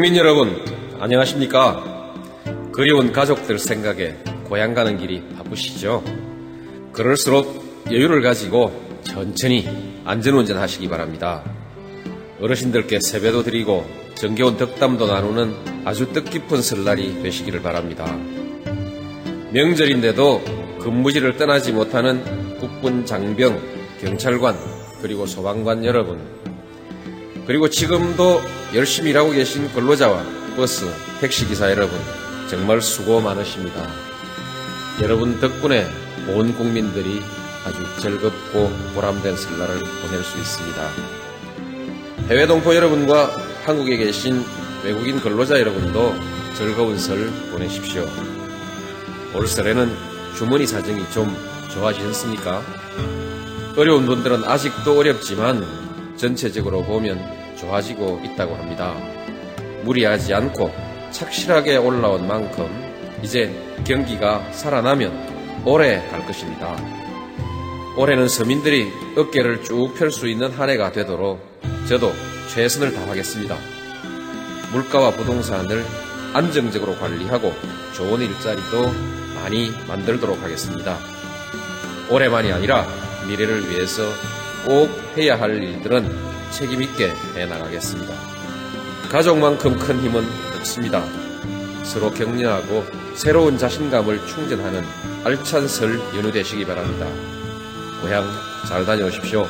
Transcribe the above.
국민 여러분, 안녕하십니까? 그리운 가족들 생각에 고향 가는 길이 바쁘시죠? 그럴수록 여유를 가지고 천천히 안전운전 하시기 바랍니다. 어르신들께 세배도 드리고 정겨운 덕담도 나누는 아주 뜻깊은 설날이 되시기를 바랍니다. 명절인데도 근무지를 떠나지 못하는 국군 장병, 경찰관, 그리고 소방관 여러분, 그리고 지금도 열심히 일하고 계신 근로자와 버스, 택시기사 여러분, 정말 수고 많으십니다. 여러분 덕분에 온 국민들이 아주 즐겁고 보람된 설날을 보낼 수 있습니다. 해외 동포 여러분과 한국에 계신 외국인 근로자 여러분도 즐거운 설 보내십시오. 올 설에는 주머니 사정이 좀 좋아지셨습니까? 어려운 분들은 아직도 어렵지만 전체적으로 보면 좋아지고 있다고 합니다. 무리하지 않고 착실하게 올라온 만큼 이제 경기가 살아나면 오래 갈 것입니다. 올해는 서민들이 어깨를 쭉 펼 수 있는 한 해가 되도록 저도 최선을 다하겠습니다. 물가와 부동산을 안정적으로 관리하고 좋은 일자리도 많이 만들도록 하겠습니다. 올해만이 아니라 미래를 위해서 꼭 해야 할 일들은 책임있게 해나가겠습니다. 가족만큼 큰 힘은 없습니다. 서로 격려하고 새로운 자신감을 충전하는 알찬 설 연휴 되시기 바랍니다. 고향 잘 다녀오십시오.